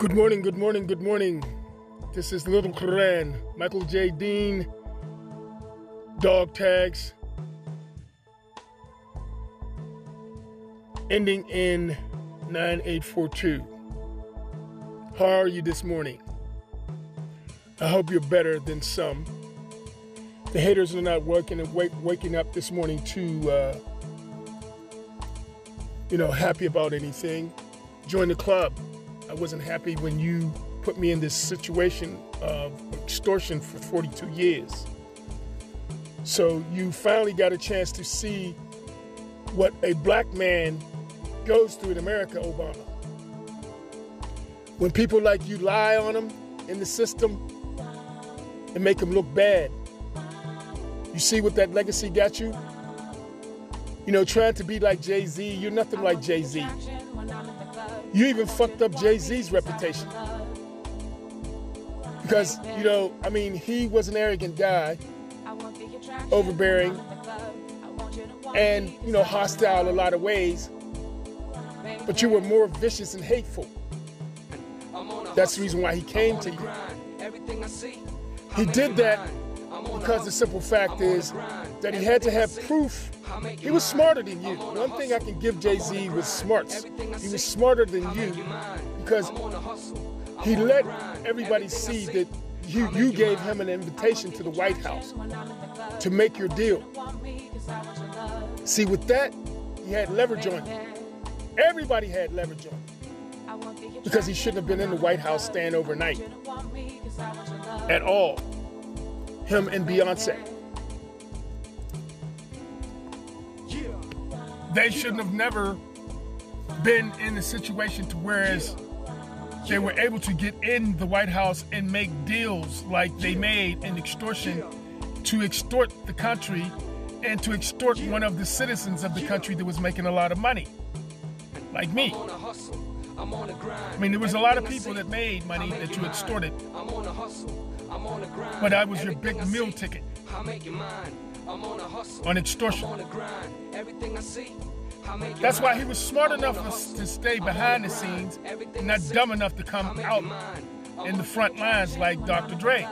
Good morning, good morning, good morning. This is Little Quran, Michael J. Dean, dog tags, ending in 9842. How are you this morning? I hope you're better than some. The haters are not waking, wake, waking up this morning too, uh, you know, happy about anything. Join the club. I wasn't happy when you put me in this situation of extortion for 42 years. So you finally got a chance to see what a black man goes through in America, Obama. When people like you lie on them in the system and make them look bad, you see what that legacy got you? You know, trying to be like Jay Z, you're nothing like Jay Z. You even fucked up Jay Z's reputation. Because, you know, I mean, he was an arrogant guy, overbearing, and, you know, hostile a lot of ways. But you were more vicious and hateful. That's the reason why he came to you. He did that because the simple fact is that he had to have proof. He was smarter than you. One thing I can give Jay Z was smarts. He was smarter than you because he let everybody see that you, you gave him an invitation to the White House to make your deal. See, with that, he had leverage on. Everybody had leverage on you because he shouldn't have been in the White House staying overnight at all him and Beyonce. They shouldn't have never been in a situation to whereas they were able to get in the White House and make deals like they made in extortion to extort the country and to extort one of the citizens of the country that was making a lot of money, like me. I mean, there was a lot of people that made money that you extorted. But I was your big meal ticket on extortion. That's why he was smart enough to stay behind the scenes not dumb enough to come out in the front lines like Dr. Dre.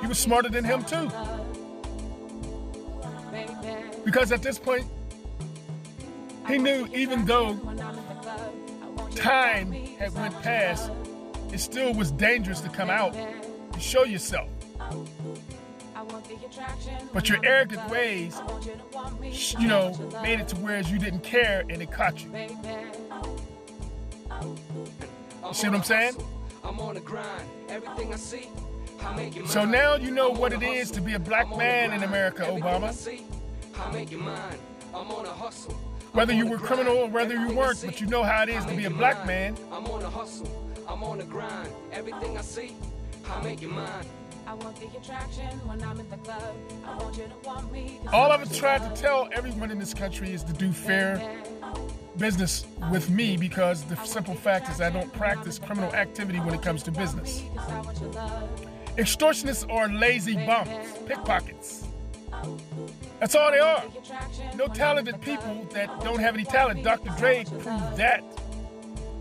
He was smarter than him too. Because at this point, he knew even though time had went past, it still was dangerous to come out and show yourself. But your arrogant ways, you know, made it to where you didn't care and it caught you. You see what I'm saying? So now you know what it is to be a black man in America, Obama. Whether you were criminal or whether you weren't, but you know how it is to be a black man. I'm on a hustle, I'm on the grind. Everything I see, I make it mine. I want the attraction when I'm in the club. I want you to. All I've tried to tell everyone in this country is to do fair business with me because the simple fact is I don't practice criminal activity when it comes to business. Extortionists are lazy bums, pickpockets. That's all they are. No talented people that don't have any talent. Dr. Dre proved that.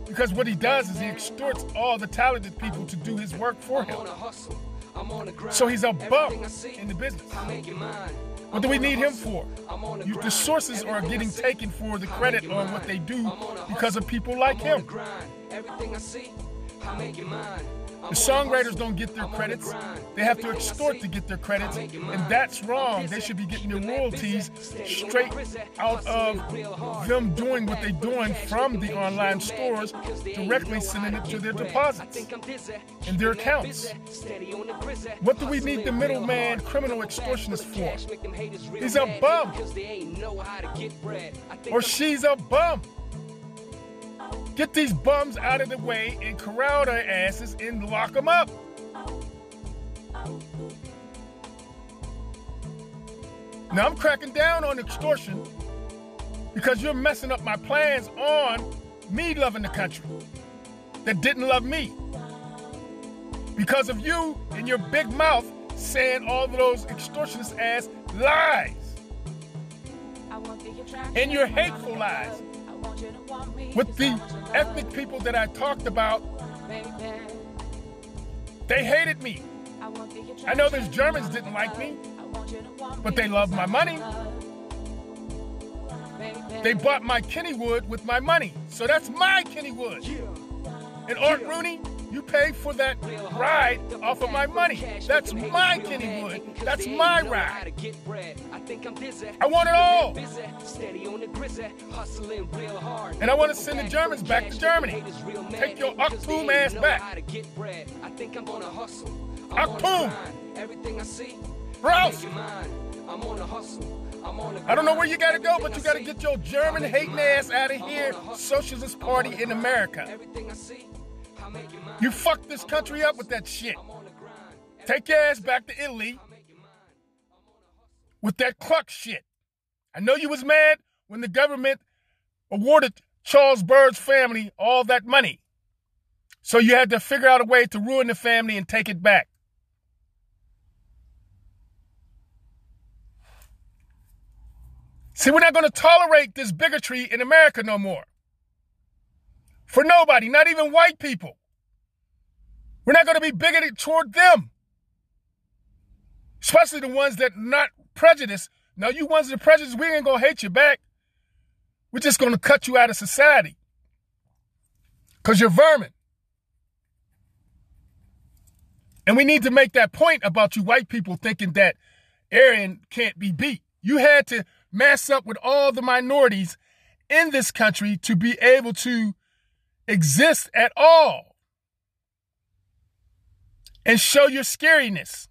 Because what he does is he extorts all the talented people to do his work for him. So he's a bum in the business. What do we need him for? You, the sources are getting taken for the credit on what they do because of people like him. The songwriters don't get their credits. They have to extort to get their credits, and that's wrong. They should be getting their royalties straight out of them doing what they're doing from the online stores, directly sending it to their deposits and their accounts. What do we need the middleman criminal extortionist for? He's a bum. Or she's a bum. Get these bums out of the way and corral their asses and lock them up. Now I'm cracking down on extortion because you're messing up my plans on me loving the country that didn't love me. Because of you and your big mouth saying all of those extortionist ass lies. And your hateful lies with the ethnic people that I talked about They hated me. I know there's Germans didn't like me, but they loved my money. They bought my Kennywood with my money, so that's my Kennywood. And Art Rooney, you pay for that ride off of my money. That's my Kennywood. That's my ride. I want it all. And I want to send the Germans back to Germany. Take your Achtung ass back. Achtung! Rouse! I don't know where you gotta go, but you gotta get your German hating ass out of here. Socialist Party in America. You fucked this country up with that shit. Take your ass back to Italy with that cluck shit. I know you was mad when the government awarded Charles Byrd's family all that money. So you had to figure out a way to ruin the family and take it back. See, we're not going to tolerate this bigotry in America no more. For nobody, not even white people. We're not going to be bigoted toward them. Especially the ones that not prejudiced. Now, you ones that are prejudiced, we ain't going to hate you back. We're just going to cut you out of society. Because you're vermin. And we need to make that point about you white people thinking that Aryan can't be beat. You had to mass up with all the minorities in this country to be able to exist at all and show your scariness.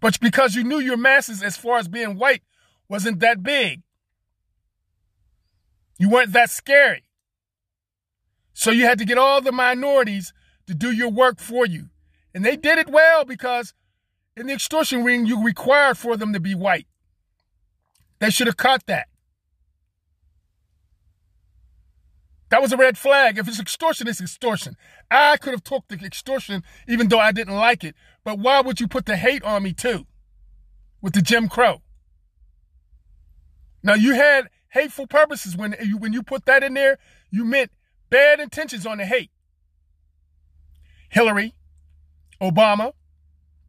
But because you knew your masses, as far as being white, wasn't that big, you weren't that scary. So you had to get all the minorities to do your work for you. And they did it well because in the extortion ring, you required for them to be white. They should have caught that. That was a red flag. If it's extortion, it's extortion. I could have took the extortion even though I didn't like it. But why would you put the hate on me too? With the Jim Crow. Now you had hateful purposes when you when you put that in there, you meant bad intentions on the hate. Hillary, Obama,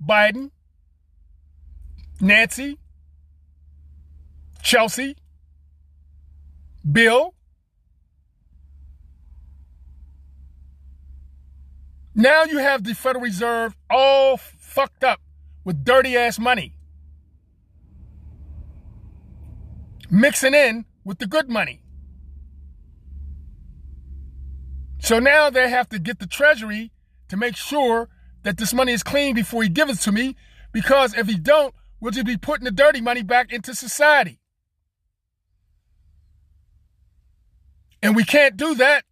Biden, Nancy, Chelsea, Bill, Now you have the Federal Reserve all fucked up with dirty ass money. Mixing in with the good money. So now they have to get the Treasury to make sure that this money is clean before he gives it to me. Because if he don't, we'll just be putting the dirty money back into society. And we can't do that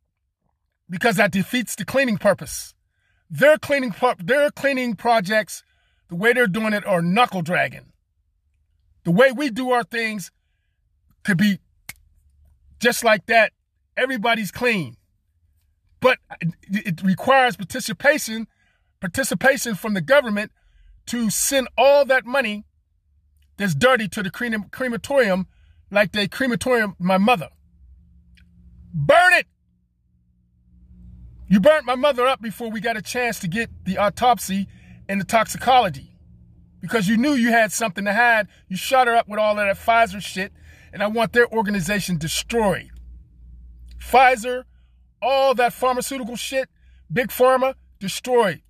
because that defeats the cleaning purpose. Their cleaning their cleaning projects, the way they're doing it, are knuckle dragging. The way we do our things could be just like that. Everybody's clean, but it requires participation, participation from the government to send all that money that's dirty to the crematorium, like the crematorium my mother. Burn it. You burnt my mother up before we got a chance to get the autopsy and the toxicology. Because you knew you had something to hide. You shot her up with all of that Pfizer shit, and I want their organization destroyed. Pfizer, all that pharmaceutical shit, big pharma, destroyed.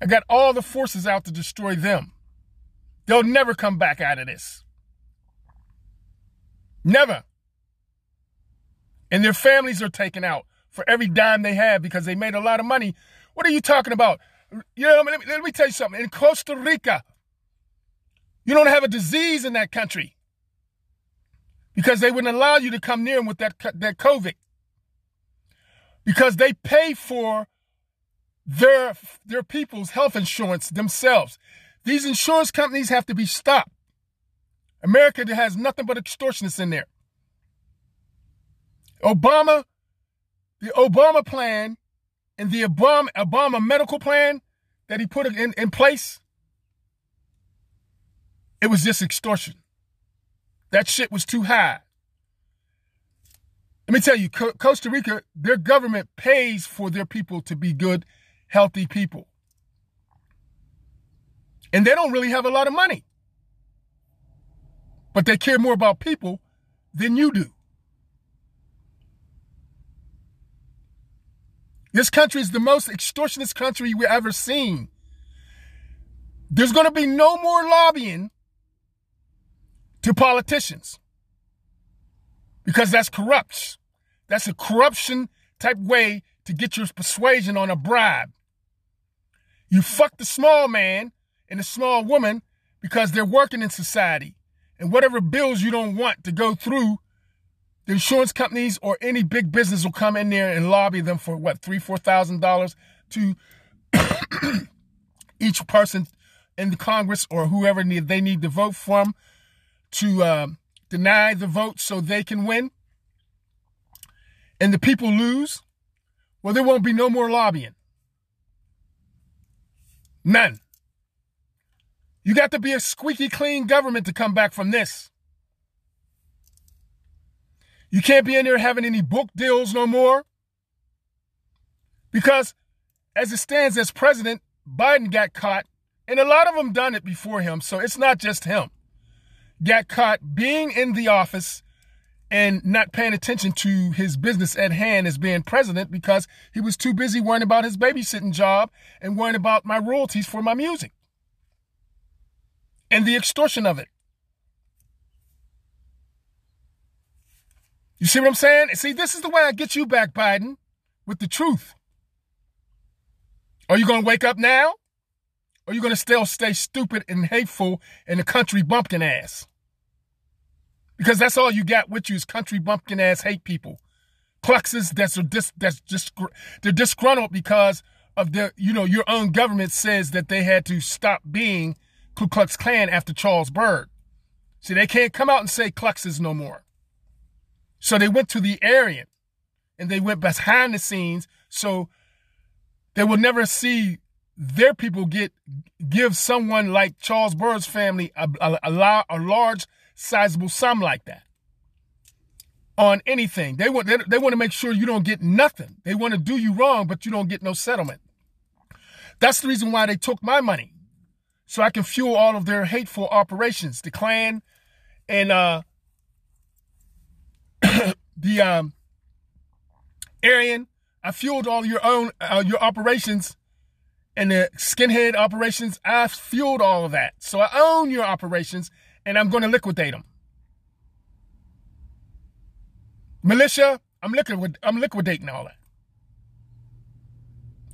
I got all the forces out to destroy them. They'll never come back out of this. Never. And their families are taken out for every dime they have because they made a lot of money. What are you talking about? You know, let me, let me tell you something. In Costa Rica, you don't have a disease in that country because they wouldn't allow you to come near them with that, that COVID because they pay for their, their people's health insurance themselves. These insurance companies have to be stopped. America has nothing but extortionists in there. Obama the Obama plan and the Obama, Obama medical plan that he put in, in place, it was just extortion. That shit was too high. Let me tell you, Co- Costa Rica, their government pays for their people to be good, healthy people. And they don't really have a lot of money. But they care more about people than you do. This country is the most extortionist country we've ever seen. There's going to be no more lobbying to politicians because that's corrupt. That's a corruption type way to get your persuasion on a bribe. You fuck the small man and the small woman because they're working in society. And whatever bills you don't want to go through, the insurance companies or any big business will come in there and lobby them for what, three, four thousand dollars to each person in the Congress or whoever need, they need to vote from to uh, deny the vote so they can win and the people lose, well, there won't be no more lobbying. None. You got to be a squeaky clean government to come back from this. You can't be in there having any book deals no more. Because as it stands as president, Biden got caught, and a lot of them done it before him, so it's not just him got caught being in the office and not paying attention to his business at hand as being president because he was too busy worrying about his babysitting job and worrying about my royalties for my music and the extortion of it. You see what I'm saying? See, this is the way I get you back, Biden, with the truth. Are you going to wake up now? Or are you going to still stay stupid and hateful and the country bumpkin ass? Because that's all you got with you is country bumpkin ass hate people. Kluxes that's dis, that's just they're disgruntled because of the you know your own government says that they had to stop being Ku Klux Klan after Charles Byrd. See, they can't come out and say Kluxes no more. So they went to the Aryan and they went behind the scenes so they will never see their people get give someone like Charles Byrd's family a, a, a, a large sizable sum like that on anything. They want they, they want to make sure you don't get nothing. They want to do you wrong, but you don't get no settlement. That's the reason why they took my money. So I can fuel all of their hateful operations. The Klan and uh the um Aryan. I fueled all your own uh, your operations and the skinhead operations. I fueled all of that. So I own your operations and I'm going to liquidate them. Militia, I'm, liquid, I'm liquidating all that.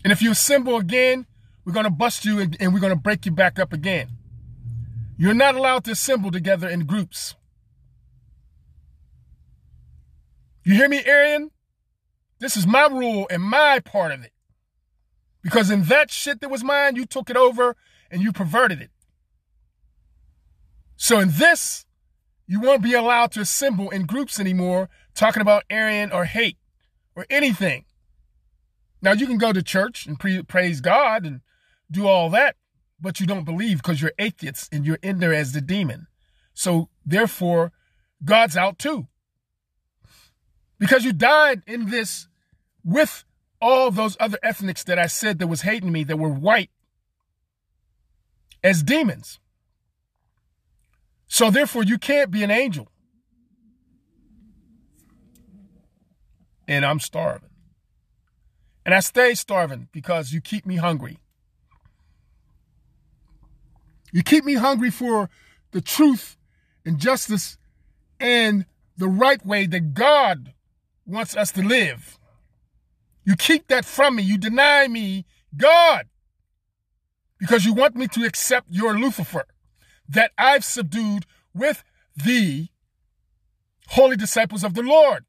And if you assemble again, we're going to bust you and we're going to break you back up again. You're not allowed to assemble together in groups. You hear me, Aryan? This is my rule and my part of it. Because in that shit that was mine, you took it over and you perverted it. So in this, you won't be allowed to assemble in groups anymore talking about Aryan or hate or anything. Now you can go to church and pre- praise God and do all that, but you don't believe because you're atheists and you're in there as the demon. So therefore, God's out too. Because you died in this with all those other ethnics that I said that was hating me that were white as demons. So therefore, you can't be an angel. And I'm starving. And I stay starving because you keep me hungry. You keep me hungry for the truth and justice and the right way that God wants us to live. You keep that from me. You deny me God because you want me to accept your Lucifer that I've subdued with the holy disciples of the Lord.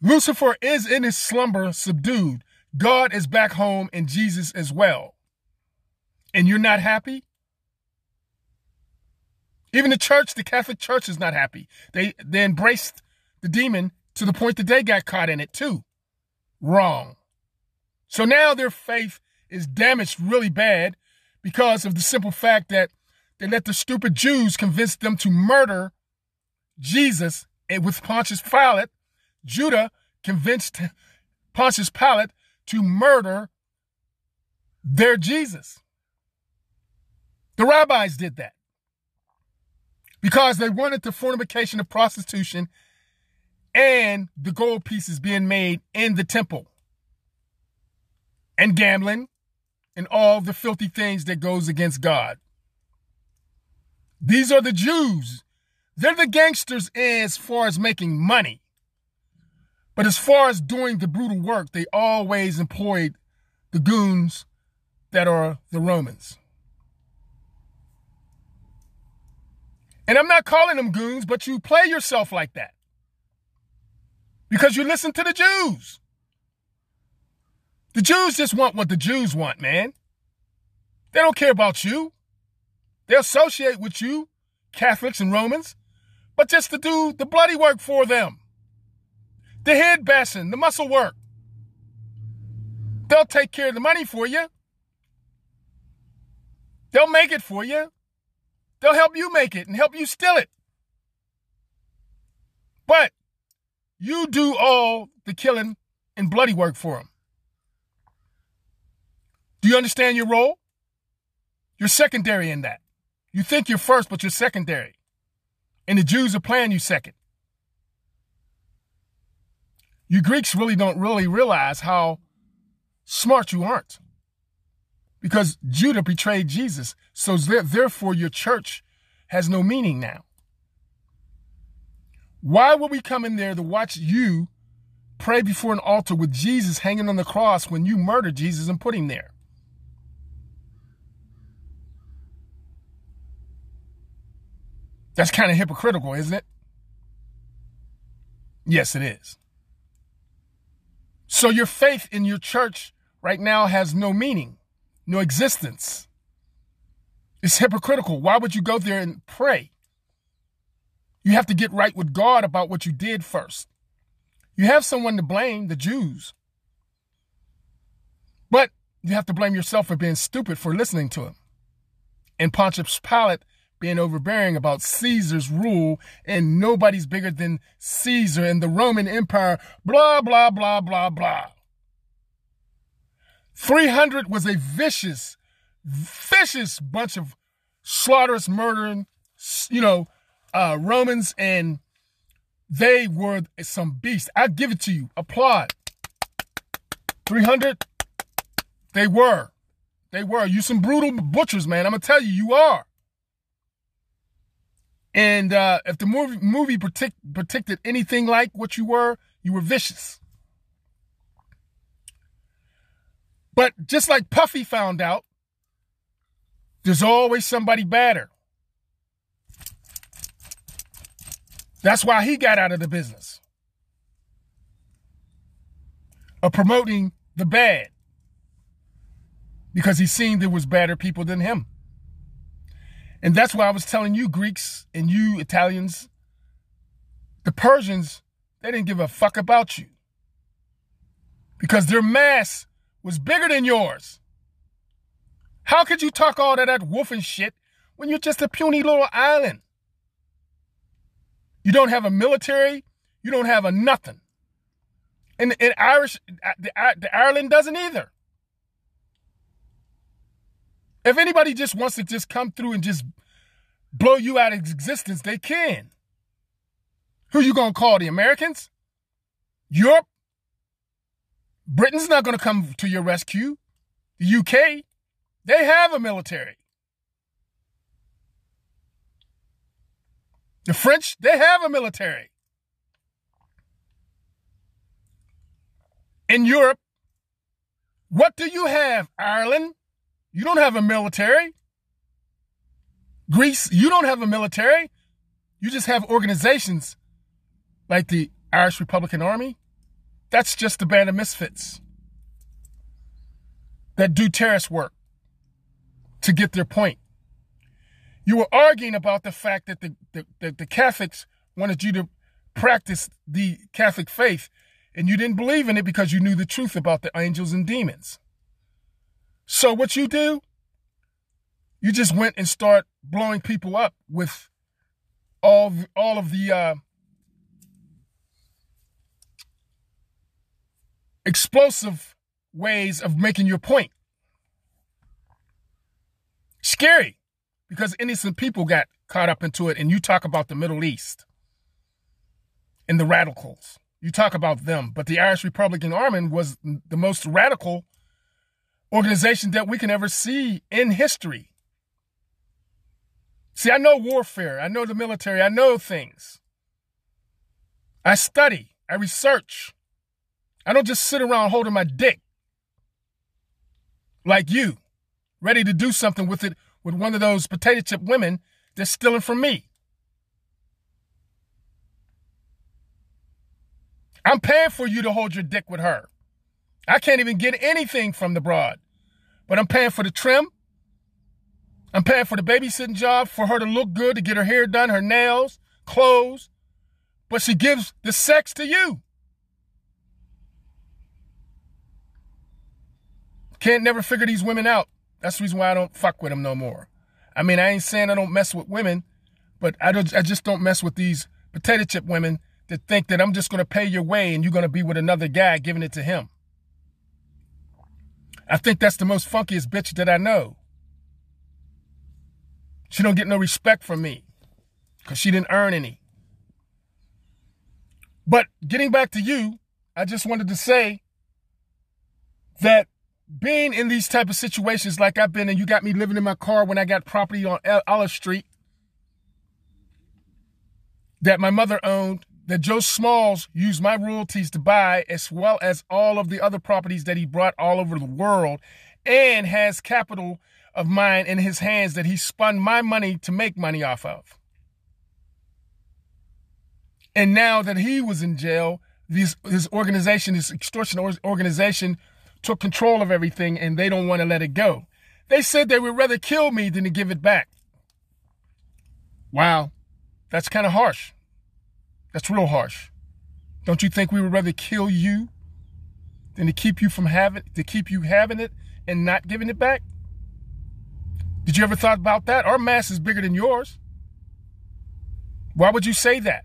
Lucifer is in his slumber subdued. God is back home and Jesus as well. And you're not happy? Even the church, the Catholic Church is not happy. They they embraced the demon to the point that they got caught in it too. Wrong. So now their faith is damaged really bad because of the simple fact that they let the stupid Jews convince them to murder Jesus with Pontius Pilate Judah convinced Pontius Pilate to murder their Jesus. The rabbis did that because they wanted the fornication of prostitution and the gold pieces being made in the temple and gambling and all the filthy things that goes against God. These are the Jews. They're the gangsters as far as making money. But as far as doing the brutal work, they always employed the goons that are the Romans. And I'm not calling them goons, but you play yourself like that. Because you listen to the Jews. The Jews just want what the Jews want, man. They don't care about you. They associate with you, Catholics and Romans, but just to do the bloody work for them. The head bashing, the muscle work. They'll take care of the money for you. They'll make it for you. They'll help you make it and help you steal it. But you do all the killing and bloody work for them. Do you understand your role? You're secondary in that. You think you're first, but you're secondary. And the Jews are playing you second. You Greeks really don't really realize how smart you aren't. Because Judah betrayed Jesus. So therefore, your church has no meaning now. Why would we come in there to watch you pray before an altar with Jesus hanging on the cross when you murdered Jesus and put him there? That's kind of hypocritical, isn't it? Yes, it is. So your faith in your church right now has no meaning, no existence. It's hypocritical. Why would you go there and pray? You have to get right with God about what you did first. You have someone to blame, the Jews. But you have to blame yourself for being stupid for listening to him. And Pontius Pilate being overbearing about Caesar's rule and nobody's bigger than Caesar and the Roman Empire, blah, blah, blah, blah, blah. 300 was a vicious, vicious bunch of slaughterous, murdering, you know, uh, Romans, and they were some beasts. I give it to you. Applaud. 300, they were. They were. You some brutal butchers, man. I'm going to tell you, you are. And uh, if the movie movie predict, predicted anything like what you were, you were vicious. But just like Puffy found out, there's always somebody badder. That's why he got out of the business of promoting the bad because he seen there was badder people than him. And that's why I was telling you, Greeks and you, Italians, the Persians, they didn't give a fuck about you. Because their mass was bigger than yours. How could you talk all of that wolfing shit when you're just a puny little island? You don't have a military. You don't have a nothing. And, and Irish, the, the Ireland doesn't either. If anybody just wants to just come through and just blow you out of existence, they can. Who you gonna call? The Americans? Europe? Britain's not gonna come to your rescue. The UK? They have a military. The French, they have a military. In Europe, what do you have, Ireland? You don't have a military. Greece, you don't have a military. You just have organizations like the Irish Republican Army. That's just a band of misfits that do terrorist work to get their point. You were arguing about the fact that the, the, the, the Catholics wanted you to practice the Catholic faith and you didn't believe in it because you knew the truth about the angels and demons. So what you do, you just went and start blowing people up with all all of the uh, explosive ways of making your point. Scary because innocent people got caught up into it, and you talk about the Middle East and the radicals. You talk about them, but the Irish Republican Army was the most radical organization that we can ever see in history. See, I know warfare, I know the military, I know things. I study, I research. I don't just sit around holding my dick like you, ready to do something with it with one of those potato chip women that's stealing from me. I'm paying for you to hold your dick with her. I can't even get anything from the broad, but I'm paying for the trim. I'm paying for the babysitting job for her to look good, to get her hair done, her nails, clothes, but she gives the sex to you. Can't never figure these women out. That's the reason why I don't fuck with them no more. I mean, I ain't saying I don't mess with women, but I don't. I just don't mess with these potato chip women that think that I'm just going to pay your way and you're going to be with another guy giving it to him. I think that's the most funkiest bitch that I know. She don't get no respect from me because she didn't earn any. But getting back to you, I just wanted to say that being in these type of situations like I've been and you got me living in my car when I got property on Olive Street that my mother owned, that Joe Smalls used my royalties to buy, as well as all of the other properties that he brought all over the world, and has capital of mine in his hands that he spun my money to make money off of. And now that he was in jail, this his organization, this extortion organization, took control of everything and they don't want to let it go. They said they would rather kill me than to give it back. Wow, that's kind of harsh. That's real harsh. Don't you think we would rather kill you than to keep you from having to keep you having it and not giving it back? Did you ever thought about that? Our mass is bigger than yours. Why would you say that?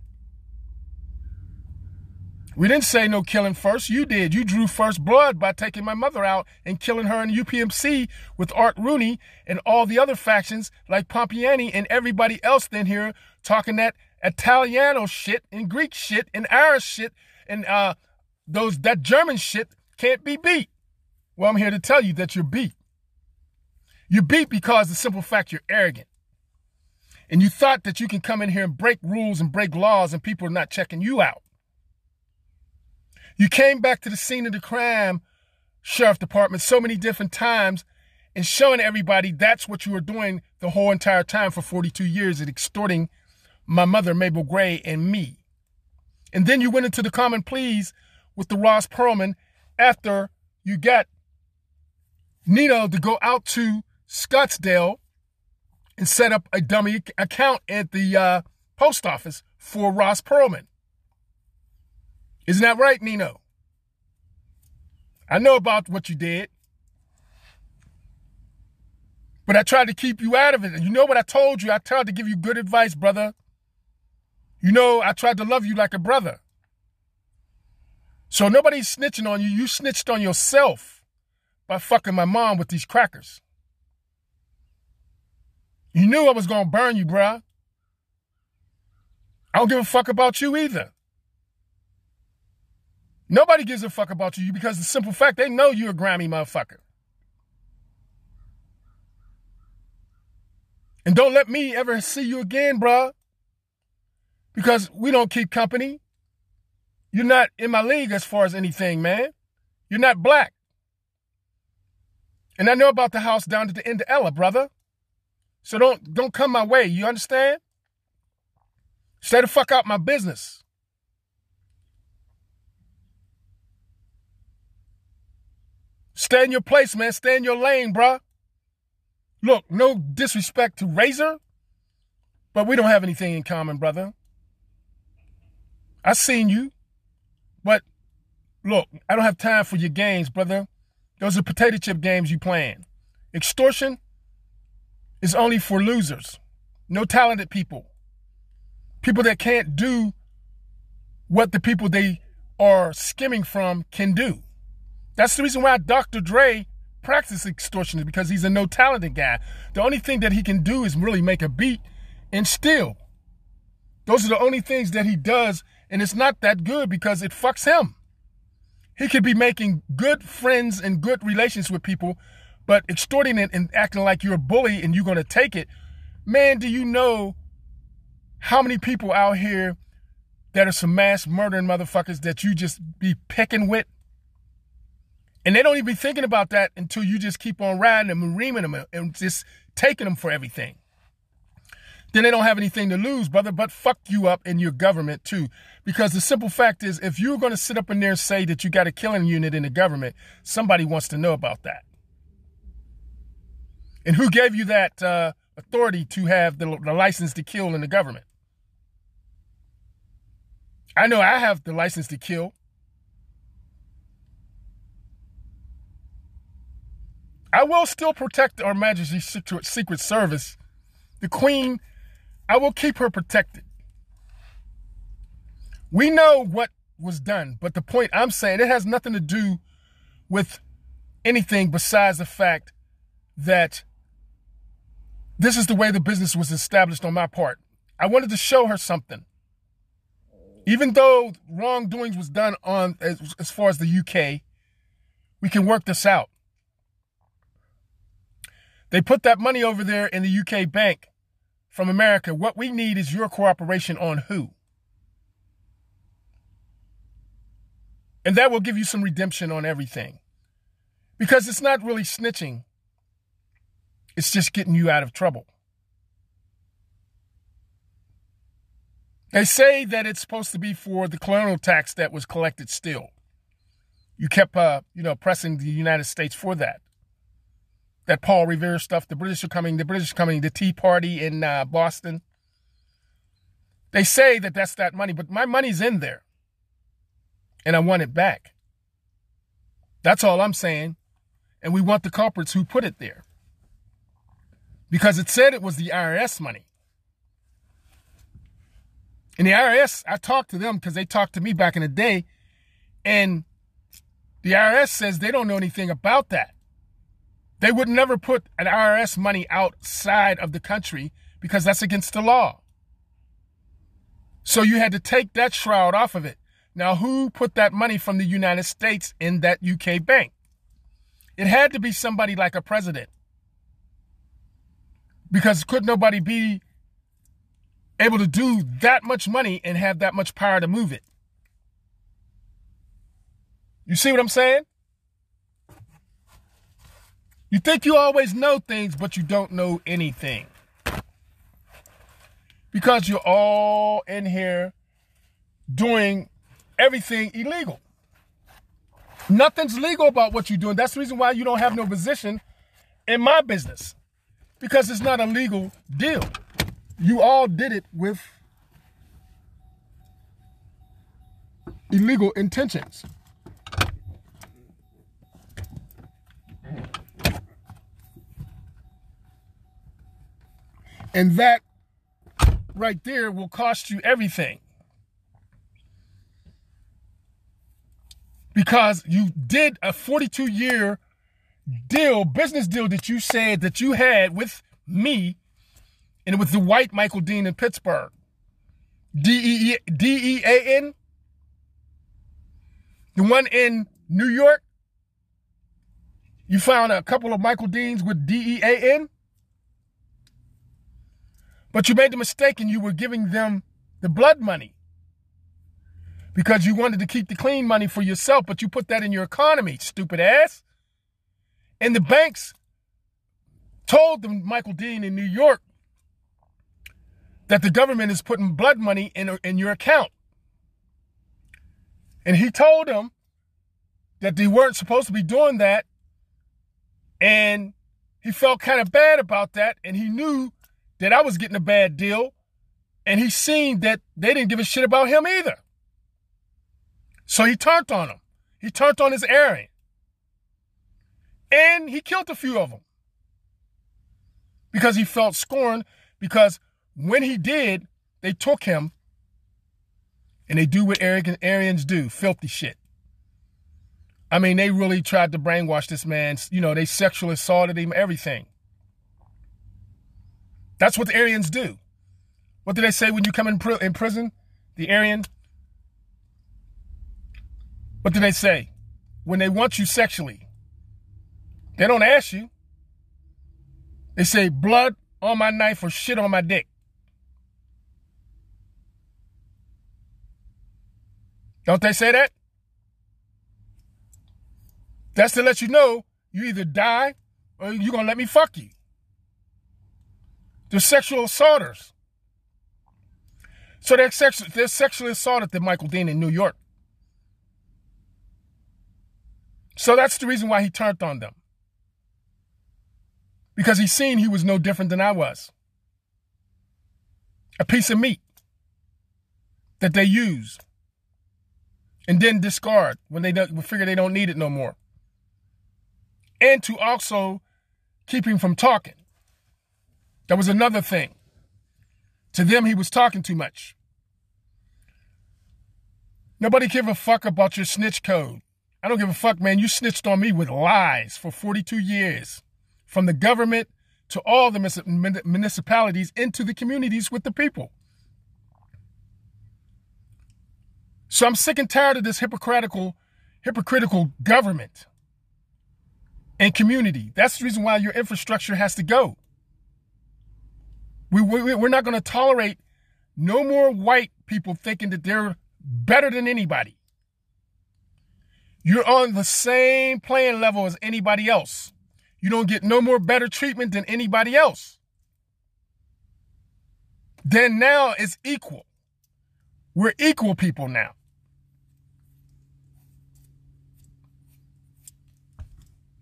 We didn't say no killing first. You did. You drew first blood by taking my mother out and killing her in UPMC with Art Rooney and all the other factions like Pompiani and everybody else in here talking that Italiano shit and Greek shit and Irish shit and uh those that German shit can't be beat. Well, I'm here to tell you that you're beat. You're beat because the simple fact you're arrogant. And you thought that you can come in here and break rules and break laws and people are not checking you out. You came back to the scene of the crime, sheriff department, so many different times and showing everybody that's what you were doing the whole entire time for 42 years and extorting my mother, Mabel Gray, and me. And then you went into the common pleas with the Ross Perlman after you got Nino to go out to Scottsdale and set up a dummy account at the uh, post office for Ross Perlman. Isn't that right, Nino? I know about what you did. But I tried to keep you out of it. And you know what I told you? I tried to give you good advice, brother. You know, I tried to love you like a brother. So nobody's snitching on you. You snitched on yourself by fucking my mom with these crackers. You knew I was going to burn you, bruh. I don't give a fuck about you either. Nobody gives a fuck about you because the simple fact they know you're a Grammy motherfucker. And don't let me ever see you again, bruh. Because we don't keep company. You're not in my league as far as anything, man. You're not black. And I know about the house down at the end of Ella, brother. So don't don't come my way. You understand? Stay the fuck out my business. Stay in your place, man. Stay in your lane, bruh. Look, no disrespect to Razor, but we don't have anything in common, brother. I seen you, but look, I don't have time for your games, brother. Those are potato chip games you playing. Extortion is only for losers, no talented people, people that can't do what the people they are skimming from can do. That's the reason why Dr. Dre practices extortion is because he's a no talented guy. The only thing that he can do is really make a beat and steal. Those are the only things that he does, and it's not that good because it fucks him. He could be making good friends and good relations with people, but extorting it and acting like you're a bully and you're going to take it. Man, do you know how many people out here that are some mass murdering motherfuckers that you just be picking with? And they don't even be thinking about that until you just keep on riding them and reaming them and just taking them for everything. Then they don't have anything to lose, brother, but fuck you up in your government too. Because the simple fact is, if you're going to sit up in there and say that you got a killing unit in the government, somebody wants to know about that. And who gave you that uh, authority to have the, the license to kill in the government? I know I have the license to kill. I will still protect Our Majesty's Secret, Secret Service. The Queen, I will keep her protected. We know what was done, but the point I'm saying, it has nothing to do with anything besides the fact that this is the way the business was established on my part. I wanted to show her something. Even though wrongdoings was done on as, as far as the UK, we can work this out. They put that money over there in the UK bank from America. What we need is your cooperation on who? And that will give you some redemption on everything. Because it's not really snitching, it's just getting you out of trouble. They say that it's supposed to be for the colonial tax that was collected still. You kept, uh, you know, pressing the United States for that. That Paul Revere stuff. The British are coming. The British are coming. The Tea Party in uh, Boston. They say that that's that money, but my money's in there, and I want it back. That's all I'm saying. And we want the culprits who put it there. Because it said it was the IRS money. And the IRS, I talked to them because they talked to me back in the day. And the IRS says they don't know anything about that. They would never put an IRS money outside of the country because that's against the law. So you had to take that shroud off of it. Now, who put that money from the United States in that UK bank? It had to be somebody like a president. Because could nobody be able to do that much money and have that much power to move it. You see what I'm saying? You think you always know things, but you don't know anything. Because you're all in here doing everything illegal. Nothing's legal about what you're doing. That's the reason why you don't have no position in my business. Because it's not a legal deal you all did it with illegal intentions. And that right there will cost you everything. Because you did a 42 year deal, business deal that you said that you had with me and it was the white Michael Dean in Pittsburgh. D E A N. The one in New York. You found a couple of Michael Deans with D E A N. But you made the mistake and you were giving them the blood money because you wanted to keep the clean money for yourself, but you put that in your economy, stupid ass. And the banks told them Michael Dean in New York that the government is putting blood money in, in your account. And he told them that they weren't supposed to be doing that. And he felt kind of bad about that. And he knew that I was getting a bad deal. And he seen that they didn't give a shit about him either. So he turned on him. He turned on his errand. And he killed a few of them. Because he felt scorned because when he did, they took him and they do what Aryans do filthy shit. I mean, they really tried to brainwash this man. You know, they sexually assaulted him, everything. That's what the Aryans do. What do they say when you come in, in prison? The Aryan? What do they say? When they want you sexually, they don't ask you. They say blood on my knife or shit on my dick. Don't they say that? That's to let you know you either die or you're going to let me fuck you. They're sexual assaulters. So they're, sex- they're sexually assaulted the Michael Dean in New York. So that's the reason why he turned on them. Because he seen he was no different than I was. A piece of meat that they use and then discard when they figure they don't need it no more. And to also keep him from talking. That was another thing. To them, he was talking too much. Nobody give a fuck about your snitch code. I don't give a fuck, man. You snitched on me with lies for 42 years. From the government to all the municipalities into the communities with the people. So I'm sick and tired of this hypocritical, hypocritical government and community. That's the reason why your infrastructure has to go. We, we, we're not going to tolerate no more white people thinking that they're better than anybody. You're on the same playing level as anybody else. You don't get no more better treatment than anybody else. Then now it's equal. We're equal people now.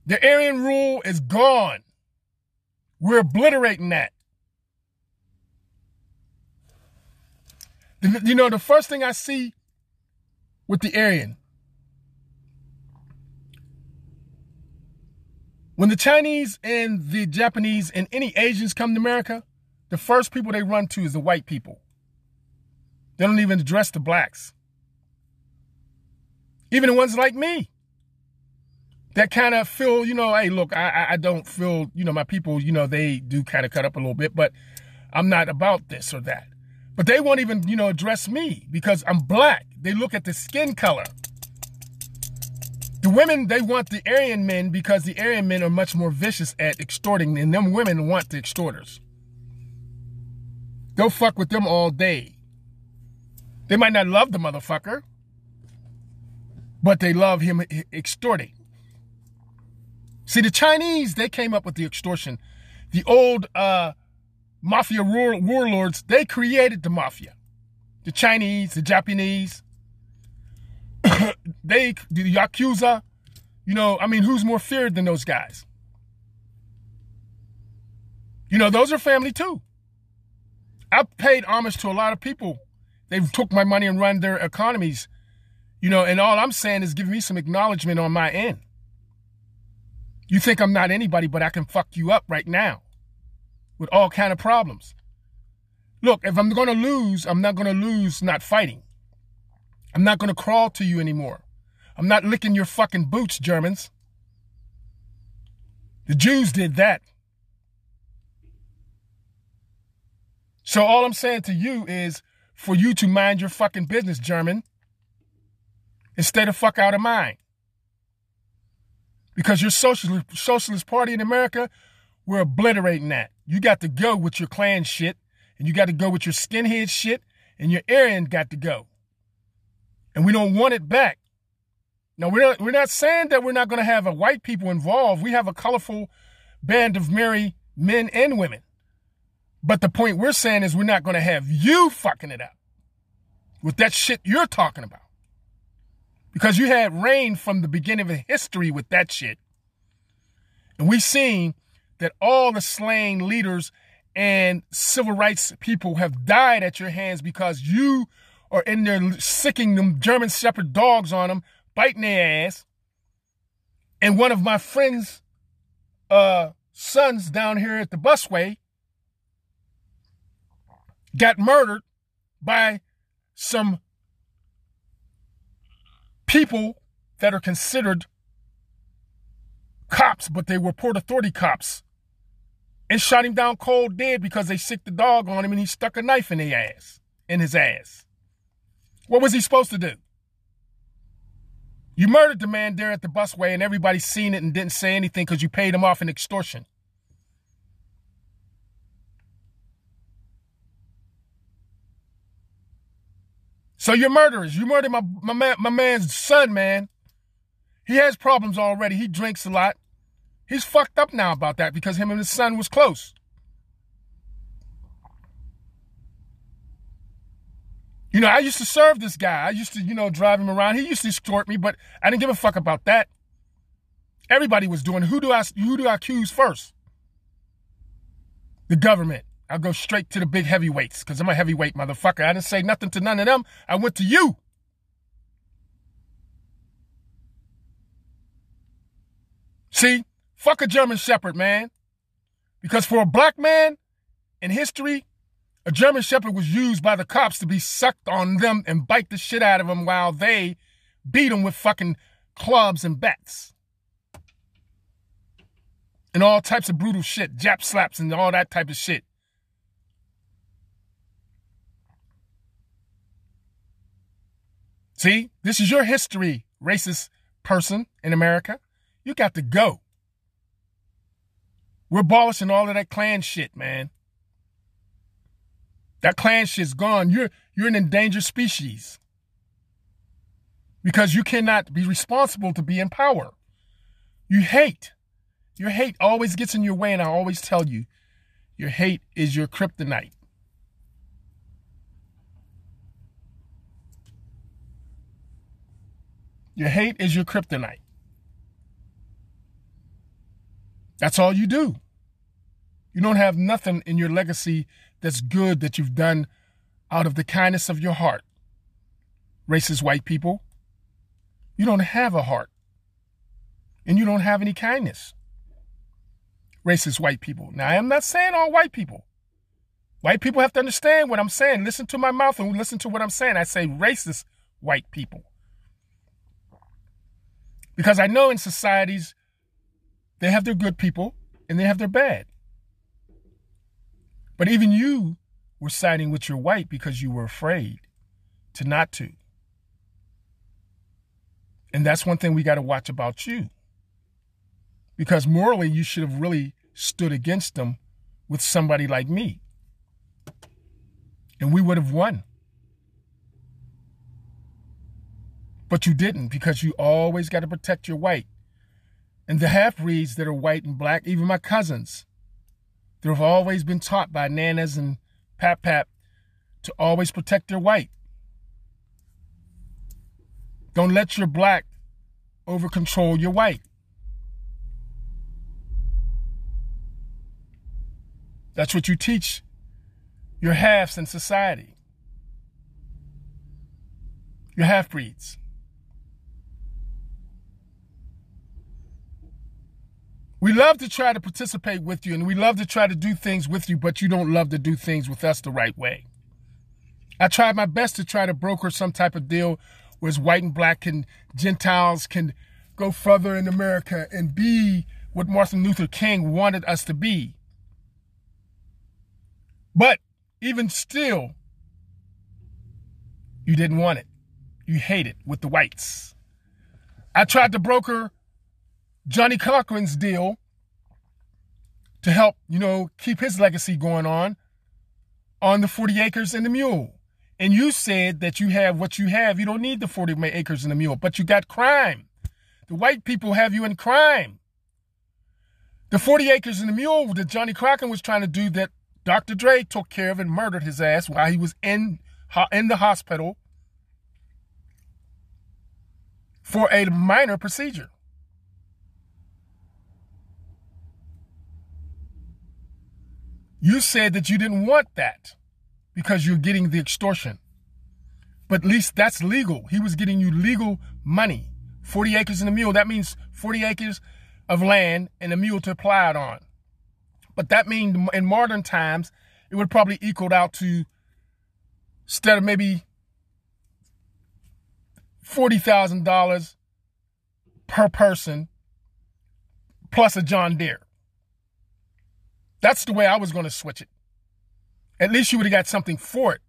The Aryan rule is gone. We're obliterating that. You know, the first thing I see with the Aryan, when the Chinese and the Japanese and any Asians come to America, the first people they run to is the white people. They don't even address the blacks. Even the ones like me that kind of feel, you know, hey, look, I, I don't feel, you know, my people, you know, they do kind of cut up a little bit, but I'm not about this or that. But they won't even, you know, address me because I'm black. They look at the skin color. The women, they want the Aryan men because the Aryan men are much more vicious at extorting, and them women want the extorters. They'll fuck with them all day. They might not love the motherfucker, but they love him extorting. See, the Chinese, they came up with the extortion. The old uh, mafia war warlords, they created the mafia. The Chinese, the Japanese, they, the Yakuza, you know, I mean, who's more feared than those guys? You know, those are family too. I've paid homage to a lot of people. They've took my money and run their economies, you know, and all I'm saying is give me some acknowledgement on my end. You think I'm not anybody, but I can fuck you up right now with all kind of problems. Look, if I'm going to lose, I'm not going to lose not fighting. I'm not going to crawl to you anymore. I'm not licking your fucking boots, Germans. The Jews did that. So all I'm saying to you is for you to mind your fucking business, German, instead of fuck out of mine. Because your socialist, socialist party in America, we're obliterating that. You got to go with your Klan shit, and you got to go with your skinhead shit, and your Aryan got to go. And we don't want it back. Now we're not, we're not saying that we're not going to have a white people involved. We have a colorful band of merry men and women. But the point we're saying is we're not going to have you fucking it up with that shit you're talking about. Because you had reign from the beginning of history with that shit. And we've seen that all the slain leaders and civil rights people have died at your hands because you are in there sicking them German Shepherd dogs on them, biting their ass. And one of my friends' uh, sons down here at the busway got murdered by some people that are considered cops, but they were Port Authority cops, and shot him down cold dead because they sicked the dog on him and he stuck a knife in their ass, in his ass. What was he supposed to do? You murdered the man there at the busway and everybody seen it and didn't say anything because you paid him off in extortion. So you're murderers. You murdered my, my, man, my man's son, man. He has problems already. He drinks a lot. He's fucked up now about that because him and his son was close. You know, I used to serve this guy. I used to, you know, drive him around. He used to extort me, but I didn't give a fuck about that. Everybody was doing. Who do I who do I accuse first? The government. I'll go straight to the big heavyweights because I'm a heavyweight motherfucker. I didn't say nothing to none of them. I went to you. See, fuck a German Shepherd, man. Because for a black man in history, a German Shepherd was used by the cops to be sucked on them and bite the shit out of them while they beat them with fucking clubs and bats. And all types of brutal shit, Jap slaps and all that type of shit. See, this is your history, racist person in America. You got to go. We're abolishing all of that Klan shit, man. That Klan shit's gone. You're you're an endangered species. Because you cannot be responsible to be in power. You hate. Your hate always gets in your way, and I always tell you, your hate is your kryptonite. Your hate is your kryptonite. That's all you do. You don't have nothing in your legacy that's good that you've done out of the kindness of your heart. Racist white people, you don't have a heart. And you don't have any kindness. Racist white people. Now, I am not saying all white people. White people have to understand what I'm saying. Listen to my mouth and listen to what I'm saying. I say racist white people. Because I know in societies, they have their good people and they have their bad. But even you were siding with your white because you were afraid to not to. And that's one thing we got to watch about you. Because morally, you should have really stood against them with somebody like me. And we would have won. But you didn't because you always got to protect your white. And the half breeds that are white and black, even my cousins, they have always been taught by nanas and pap pap to always protect their white. Don't let your black over control your white. That's what you teach your halves in society, your half breeds. We love to try to participate with you and we love to try to do things with you, but you don't love to do things with us the right way. I tried my best to try to broker some type of deal where white and black can, Gentiles can go further in America and be what Martin Luther King wanted us to be. But even still, you didn't want it. You hate it with the whites. I tried to broker Johnnie Cochran's deal to help, you know, keep his legacy going on on the 40 acres and the mule. And you said that you have what you have. You don't need the 40 acres and the mule, but you got crime. The white people have you in crime. The 40 acres and the mule that Johnnie Cochran was trying to do that Dr. Dre took care of and murdered his ass while he was in, in the hospital for a minor procedure. You said that you didn't want that because you're getting the extortion. But at least that's legal. He was getting you legal money. 40 acres and a mule. That means 40 acres of land and a mule to plow it on. But that means in modern times, it would probably equal out to instead of maybe $40,000 per person plus a John Deere. That's the way I was going to switch it. At least you would have got something for it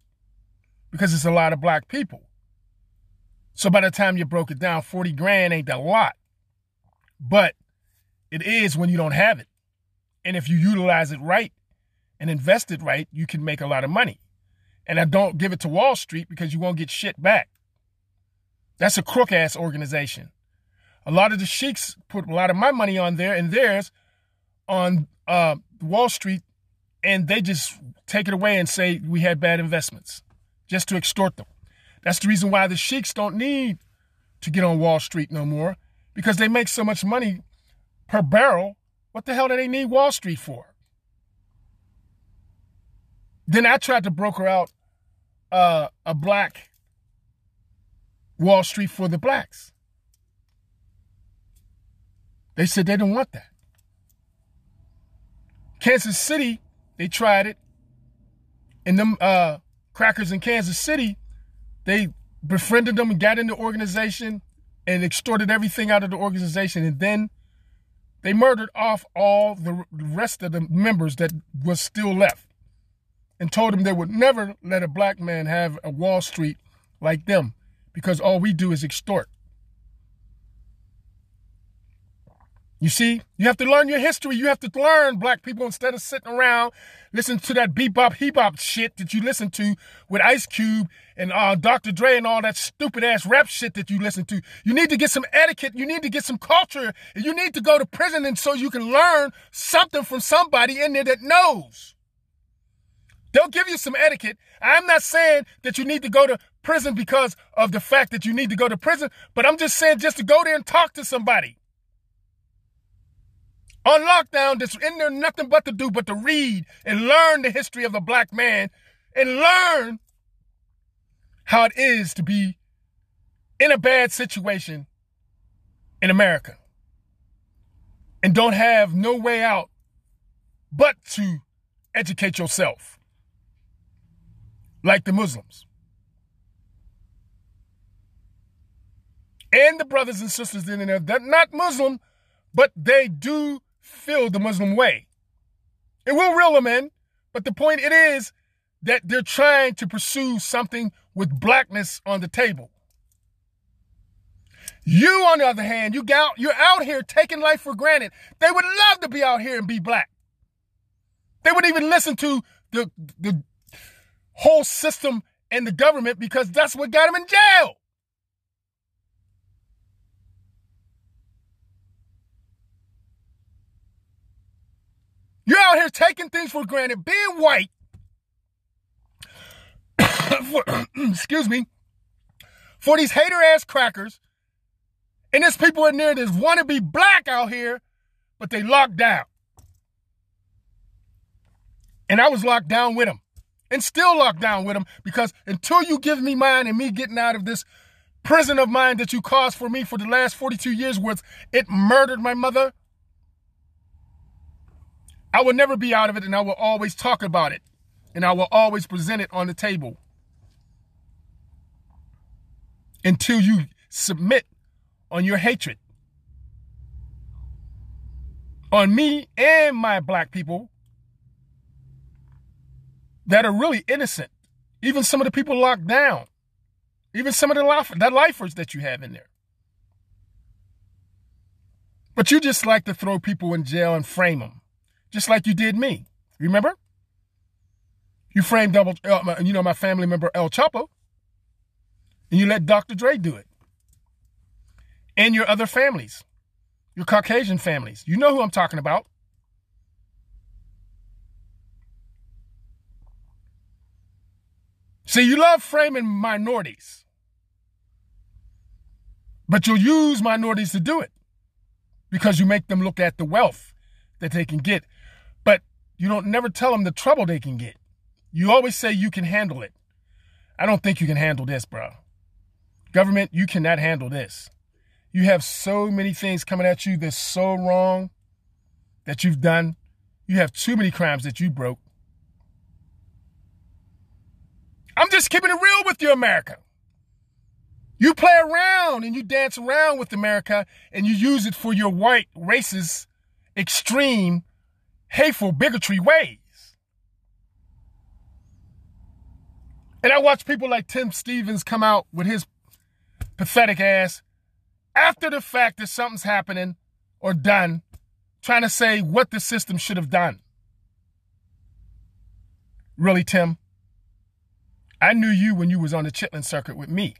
because it's a lot of black people. So by the time you broke it down, 40 grand ain't a lot. But it is when you don't have it. And if you utilize it right and invest it right, you can make a lot of money. And I don't give it to Wall Street because you won't get shit back. That's a crook ass organization. A lot of the sheiks put a lot of my money on there and theirs on uh, Wall Street, and they just take it away and say we had bad investments just to extort them. That's the reason why the sheiks don't need to get on Wall Street no more because they make so much money per barrel. What the hell do they need Wall Street for? Then I tried to broker out uh, a black Wall Street for the blacks. They said they don't want that. Kansas City, they tried it. And them uh, crackers in Kansas City, they befriended them and got in the organization and extorted everything out of the organization. And then they murdered off all the rest of the members that was still left and told them they would never let a black man have a Wall Street like them because all we do is extort. You see, you have to learn your history. You have to learn, black people, instead of sitting around listening to that bebop, hip-hop shit that you listen to with Ice Cube and uh, Dr. Dre and all that stupid ass rap shit that you listen to. You need to get some etiquette. You need to get some culture. And you need to go to prison and so you can learn something from somebody in there that knows. They'll give you some etiquette. I'm not saying that you need to go to prison because of the fact that you need to go to prison, but I'm just saying just to go there and talk to somebody on lockdown that's in there nothing but to do but to read and learn the history of the black man and learn how it is to be in a bad situation in America and don't have no way out but to educate yourself like the Muslims. And the brothers and sisters in there that not Muslim, but they do feel the Muslim way. It will reel them in, but the point it is that they're trying to pursue something with blackness on the table. You, on the other hand, you got, you're out here taking life for granted. They would love to be out here and be black. They wouldn't even listen to the, the whole system and the government because that's what got them in jail. You're out here taking things for granted, being white. for, excuse me. For these hater ass crackers. And there's people in there that want to be black out here, but they locked down. And I was locked down with them. And still locked down with them because until you give me mine and me getting out of this prison of mine that you caused for me for the last 42 years worth, it murdered my mother, I will never be out of it and I will always talk about it and I will always present it on the table until you submit on your hatred on me and my black people that are really innocent. Even some of the people locked down. Even some of the life, that lifers that you have in there. But you just like to throw people in jail and frame them just like you did me. Remember? You framed double, uh, you know, my family member El Chapo, and you let Dr. Dre do it. And your other families, your Caucasian families. You know who I'm talking about. See, you love framing minorities, but you'll use minorities to do it because you make them look at the wealth that they can get you don't never tell them the trouble they can get. You always say you can handle it. I don't think you can handle this, bro. Government, you cannot handle this. You have so many things coming at you that's so wrong that you've done. You have too many crimes that you broke. I'm just keeping it real with you, America. You play around and you dance around with America and you use it for your white racist extreme, hateful bigotry ways. And I watch people like Tim Stevens come out with his pathetic ass after the fact that something's happening or done, trying to say what the system should have done. Really, Tim? I knew you when you was on the Chitlin circuit with me.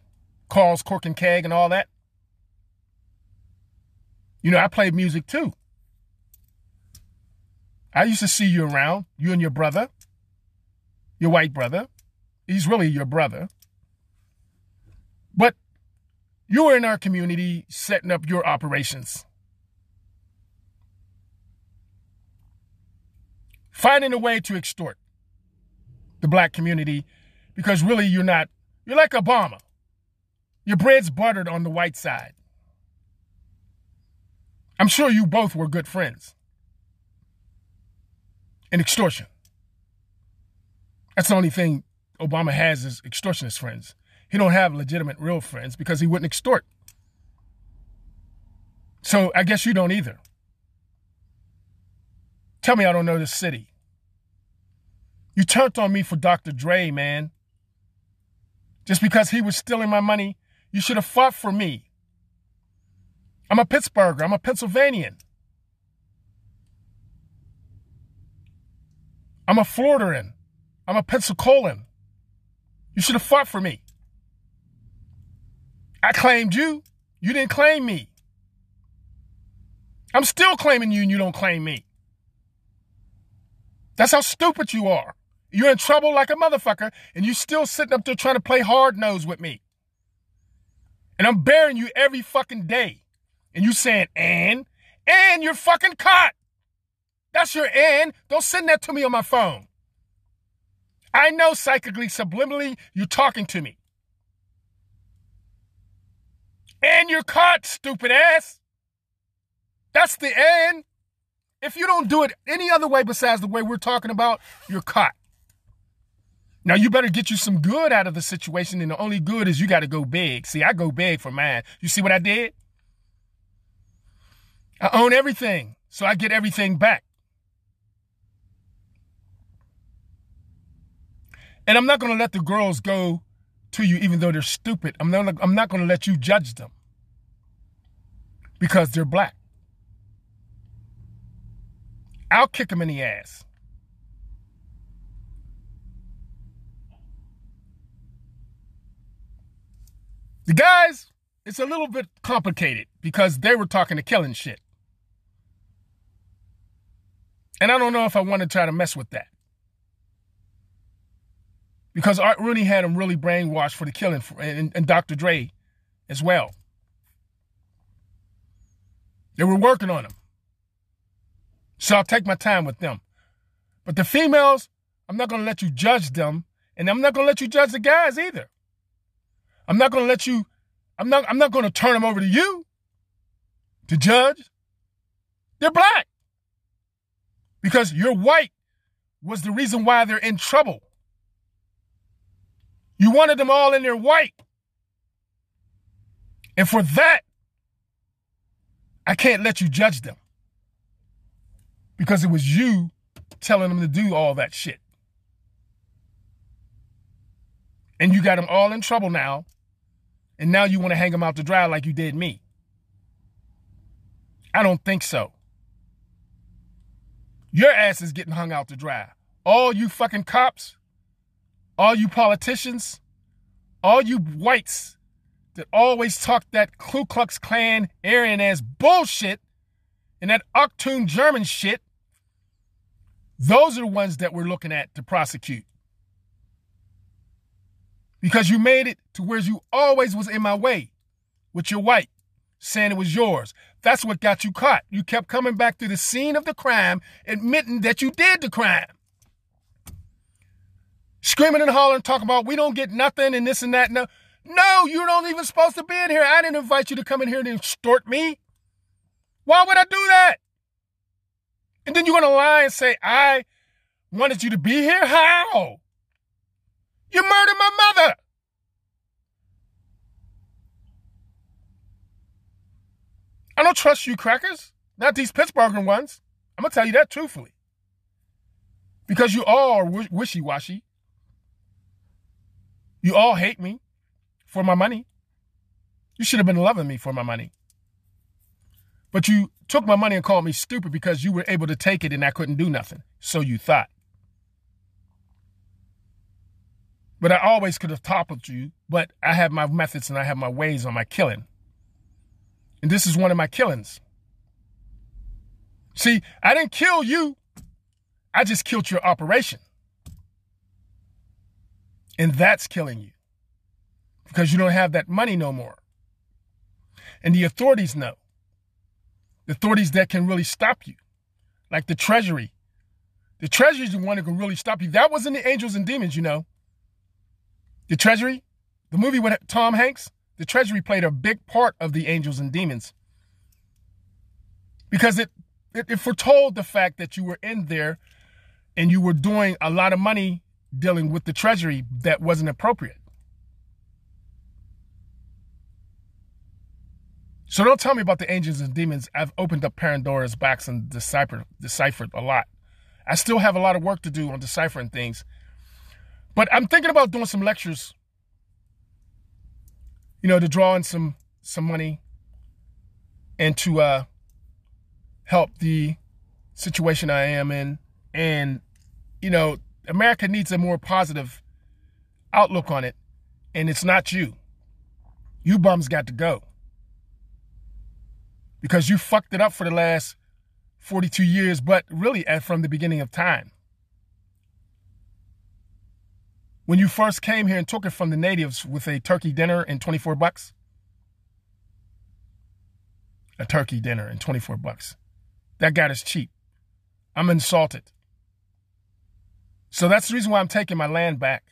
Carl's Cork and Keg and all that. You know, I played music too. I used to see you around, you and your brother, your white brother. He's really your brother. But you were in our community setting up your operations. Finding a way to extort the black community because really you're not, you're like Obama. Your bread's buttered on the white side. I'm sure you both were good friends. And extortion. That's the only thing Obama has is extortionist friends. He don't have legitimate real friends because he wouldn't extort. So I guess you don't either. Tell me I don't know this city. You turned on me for Dr. Dre, man. Just because he was stealing my money, you should have fought for me. I'm a Pittsburgher. I'm a Pennsylvanian. I'm a Floridian. I'm a Pensacolian. You should have fought for me. I claimed you. You didn't claim me. I'm still claiming you and you don't claim me. That's how stupid you are. You're in trouble like a motherfucker and you're still sitting up there trying to play hard nose with me. And I'm bearing you every fucking day. And you saying, and? And you're fucking caught. That's your end. Don't send that to me on my phone. I know psychically, subliminally, you're talking to me. And you're caught, stupid ass. That's the end. If you don't do it any other way besides the way we're talking about, you're caught. Now you better get you some good out of the situation, and the only good is you got to go big. See, I go big for mine. You see what I did? I own everything, so I get everything back. And I'm not going to let the girls go to you even though they're stupid. I'm not, I'm not going to let you judge them because they're black. I'll kick them in the ass. The guys, it's a little bit complicated because they were talking to killing shit. And I don't know if I want to try to mess with that because Art Rooney had him really brainwashed for the killing, and, and Dr. Dre as well. They were working on him. So I'll take my time with them. But the females, I'm not going to let you judge them, and I'm not going to let you judge the guys either. I'm not going to let you, I'm not, I'm not going to turn them over to you to judge. They're black. Because you're white was the reason why they're in trouble. You wanted them all in their white. And for that, I can't let you judge them. Because it was you telling them to do all that shit. And you got them all in trouble now. And now you want to hang them out to dry like you did me. I don't think so. Your ass is getting hung out to dry. All you fucking cops all you politicians, all you whites that always talk that Ku Klux Klan Aryan ass bullshit and that Achtung German shit, those are the ones that we're looking at to prosecute. Because you made it to where you always was in my way with your white, saying it was yours. That's what got you caught. You kept coming back to the scene of the crime, admitting that you did the crime screaming and hollering, talking about we don't get nothing and this and that. No, no, you don't even supposed to be in here. I didn't invite you to come in here and extort me. Why would I do that? And then you're gonna lie and say I wanted you to be here? How? You murdered my mother. I don't trust you crackers. Not these Pittsburgher ones. I'm to tell you that truthfully. Because you all are wishy washy. You all hate me for my money. You should have been loving me for my money. But you took my money and called me stupid because you were able to take it and I couldn't do nothing. So you thought. But I always could have toppled you, but I have my methods and I have my ways on my killing. And this is one of my killings. See, I didn't kill you. I just killed your operation. And that's killing you because you don't have that money no more. And the authorities know. The authorities that can really stop you, like the Treasury. The Treasury is the one that can really stop you. That wasn't the angels and demons, you know. The Treasury, the movie with Tom Hanks, the Treasury played a big part of the angels and demons because it, it, it foretold the fact that you were in there and you were doing a lot of money dealing with the Treasury that wasn't appropriate. So don't tell me about the angels and demons. I've opened up Pandora's box and deciphered, deciphered a lot. I still have a lot of work to do on deciphering things. But I'm thinking about doing some lectures, you know, to draw in some some money and to uh, help the situation I am in. And, you know, America needs a more positive outlook on it. And it's not you. You bums got to go because you fucked it up for the last 42 years, but really from the beginning of time. When you first came here and took it from the natives with a turkey dinner and 24 bucks, a turkey dinner and 24 bucks. That got us cheap. I'm insulted. So that's the reason why I'm taking my land back.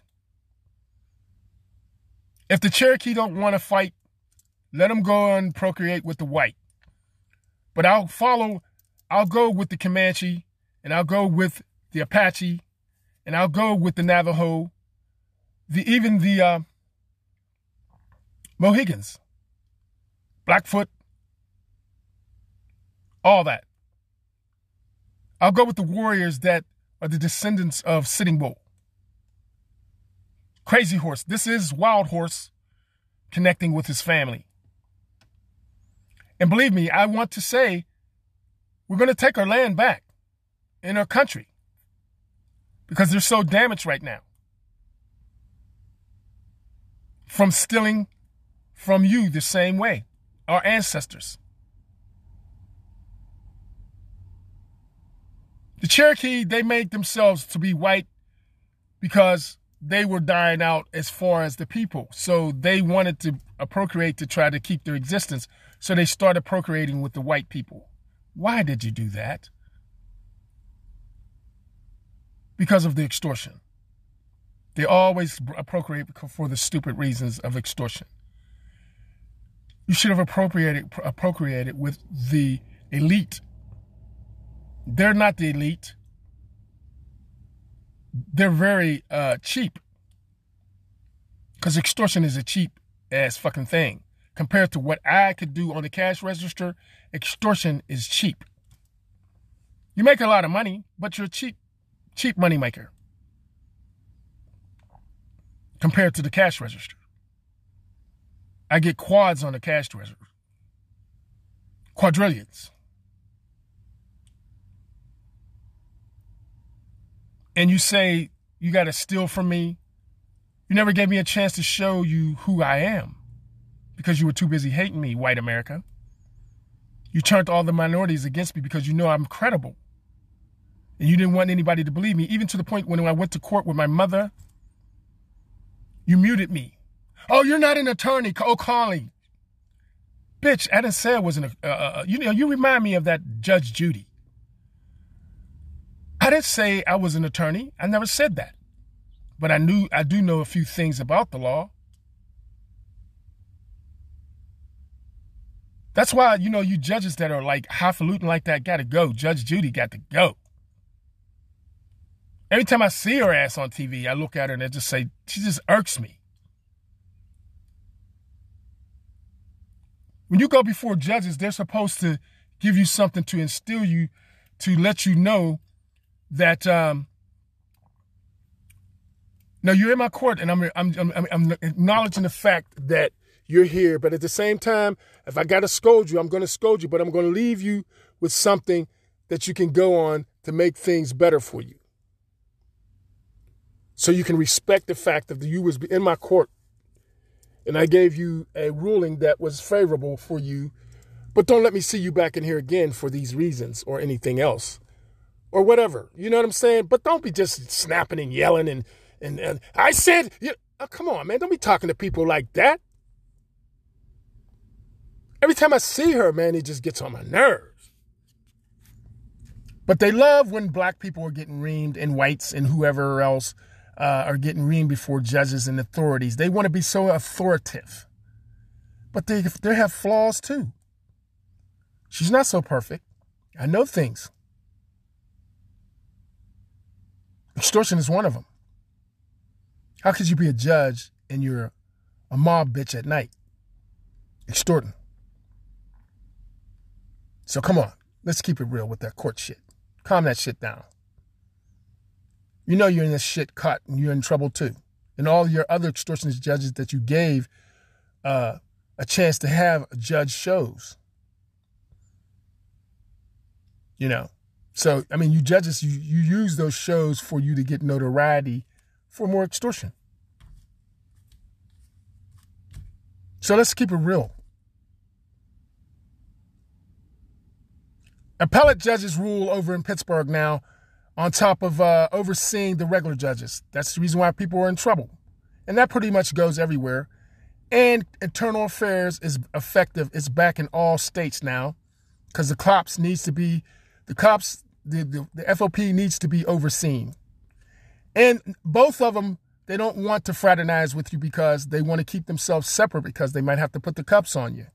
If the Cherokee don't want to fight, let them go and procreate with the white. But I'll follow, I'll go with the Comanche, and I'll go with the Apache, and I'll go with the Navajo, the even the uh, Mohegans, Blackfoot, all that. I'll go with the warriors that are the descendants of Sitting Bull. Crazy Horse. This is Wild Horse connecting with his family. And believe me, I want to say we're going to take our land back in our country because they're so damaged right now from stealing from you the same way, our ancestors. The Cherokee, they made themselves to be white because they were dying out as far as the people. So they wanted to procreate to try to keep their existence. So they started procreating with the white people. Why did you do that? Because of the extortion. They always procreate for the stupid reasons of extortion. You should have appropriated appropriated with the elite. They're not the elite. They're very uh, cheap. Because extortion is a cheap ass fucking thing compared to what I could do on the cash register, extortion is cheap. You make a lot of money, but you're a cheap, cheap money maker compared to the cash register. I get quads on the cash register, quadrillions. And you say you got to steal from me. You never gave me a chance to show you who I am because you were too busy hating me, white America. You turned all the minorities against me because you know I'm credible. And you didn't want anybody to believe me, even to the point when I went to court with my mother, you muted me. Oh, you're not an attorney. Oh, calling. Bitch, I didn't say wasn't a, uh, uh, uh, you know, you remind me of that Judge Judy. I didn't say I was an attorney. I never said that. But I knew, I do know a few things about the law. That's why, you know, you judges that are like highfalutin like that got to go. Judge Judy got to go. Every time I see her ass on TV, I look at her and I just say, she just irks me. When you go before judges, they're supposed to give you something to instill you to let you know that um, now you're in my court, and I'm, I'm I'm I'm acknowledging the fact that you're here. But at the same time, if I got to scold you, I'm to scold you. But I'm to leave you with something that you can go on to make things better for you. So you can respect the fact that you was in my court and I gave you a ruling that was favorable for you, but don't let me see you back in here again for these reasons or anything else or whatever. You know what I'm saying? But don't be just snapping and yelling and and, and I said, you, oh, come on, man, don't be talking to people like that. Every time I see her, man, it just gets on my nerves. But they love when black people are getting reamed and whites and whoever else uh, are getting reamed before judges and authorities. They want to be so authoritative. But they, they have flaws too. She's not so perfect. I know things. Extortion is one of them. How could you be a judge and you're a mob bitch at night? Extorting. So come on, let's keep it real with that court shit. Calm that shit down. You know you're in this shit cut and you're in trouble too. And all your other extortionist judges that you gave uh, a chance to have a judge shows. You know, so I mean, you judges, you you use those shows for you to get notoriety for more extortion. So let's keep it real. Appellate judges rule over in Pittsburgh now on top of uh, overseeing the regular judges. That's the reason why people are in trouble. And that pretty much goes everywhere. And internal affairs is effective. It's back in all states now because the cops needs to be, the cops, the, the, the FOP needs to be overseen. And both of them, they don't want to fraternize with you because they want to keep themselves separate because they might have to put the cups on you.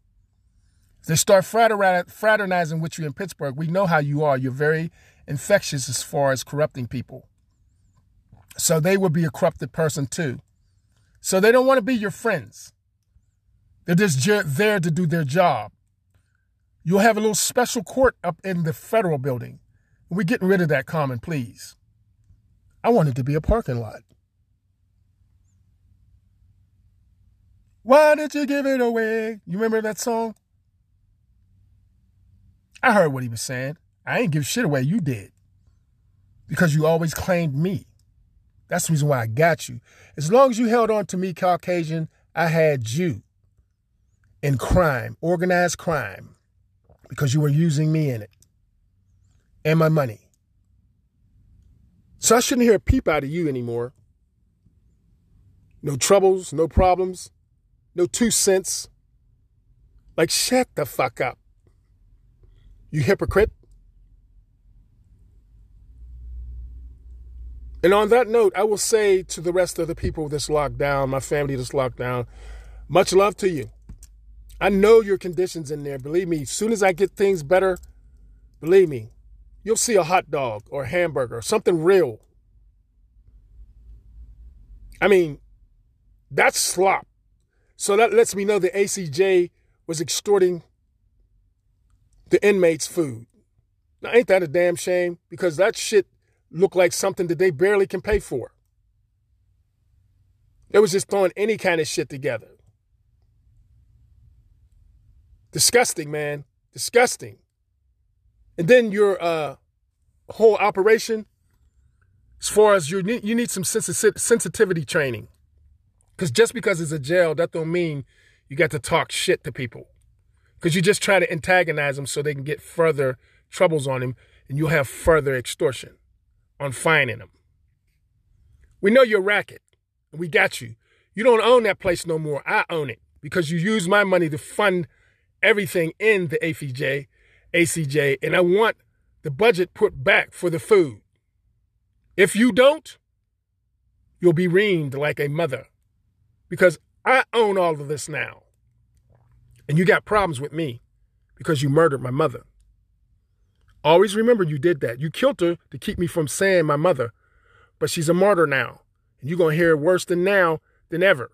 They start fraternizing with you in Pittsburgh, we know how you are. You're very infectious as far as corrupting people. So they would be a corrupted person too. So they don't want to be your friends. They're just there to do their job. You'll have a little special court up in the federal building. We're getting rid of that Common Pleas. I want it to be a parking lot. Why did you give it away? You remember that song? I heard what he was saying. I ain't give shit away. You did. Because you always claimed me. That's the reason why I got you. As long as you held on to me, Caucasian, I had you in crime, organized crime, because you were using me in it and my money. So I shouldn't hear a peep out of you anymore. No troubles, no problems, no two cents. Like, shut the fuck up. You hypocrite. And on that note, I will say to the rest of the people that's locked down, my family that's locked down, much love to you. I know your conditions in there. Believe me, as soon as I get things better, believe me, you'll see a hot dog or a hamburger, something real. I mean, that's slop. So that lets me know the ACJ was extorting the inmates' food. Now, ain't that a damn shame? Because that shit looked like something that they barely can pay for. They was just throwing any kind of shit together. Disgusting, man. Disgusting. And then your uh, whole operation, as far as you need, you need some sensitivity training. Because just because it's a jail, that don't mean you got to talk shit to people. Because you're just try to antagonize them so they can get further troubles on him and you'll have further extortion on finding them. We know you're a racket. And we got you. You don't own that place no more. I own it because you use my money to fund everything in the ACJ, ACJ, and I want the budget put back for the food. If you don't, you'll be reamed like a mother because I own all of this now. And you got problems with me because you murdered my mother. Always remember you did that. You killed her to keep me from saying my mother, but she's a martyr now. And you're going to hear it worse than now than ever.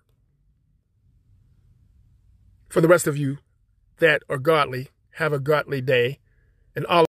For the rest of you that are godly, have a godly day. And Allah